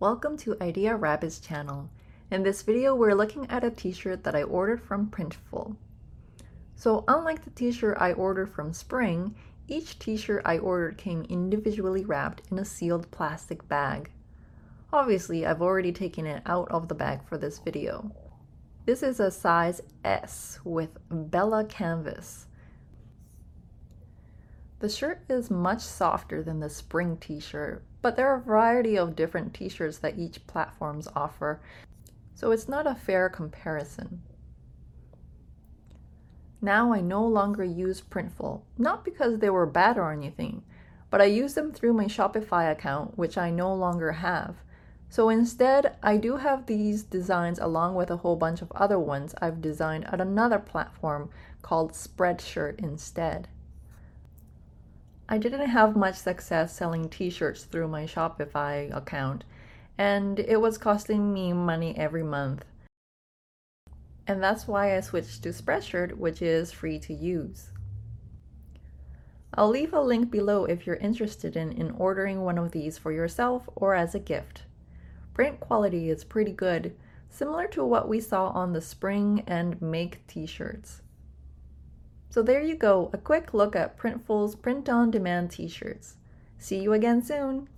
Welcome to Idea Rabbit's channel. In this video, we're looking at a t-shirt that I ordered from Printful. So unlike the t-shirt I ordered from Spring, each t-shirt I ordered came individually wrapped in a sealed plastic bag. Obviously, I've already taken it out of the bag for this video. This is a size S with Bella canvas. The shirt is much softer than the spring t-shirt, but there are a variety of different t-shirts that each platforms offer, so it's not a fair comparison. Now I no longer use Printful, not because they were bad or anything, but I use them through my Shopify account, which I no longer have. So instead, I do have these designs along with a whole bunch of other ones I've designed at another platform called Spreadshirt instead. I didn't have much success selling t-shirts through my Shopify account, and it was costing me money every month. And that's why I switched to Spreadshirt, which is free to use. I'll leave a link below if you're interested in, in ordering one of these for yourself or as a gift. Print quality is pretty good, similar to what we saw on the Spring and Make t-shirts. So there you go, a quick look at Printful's print-on-demand t-shirts. See you again soon!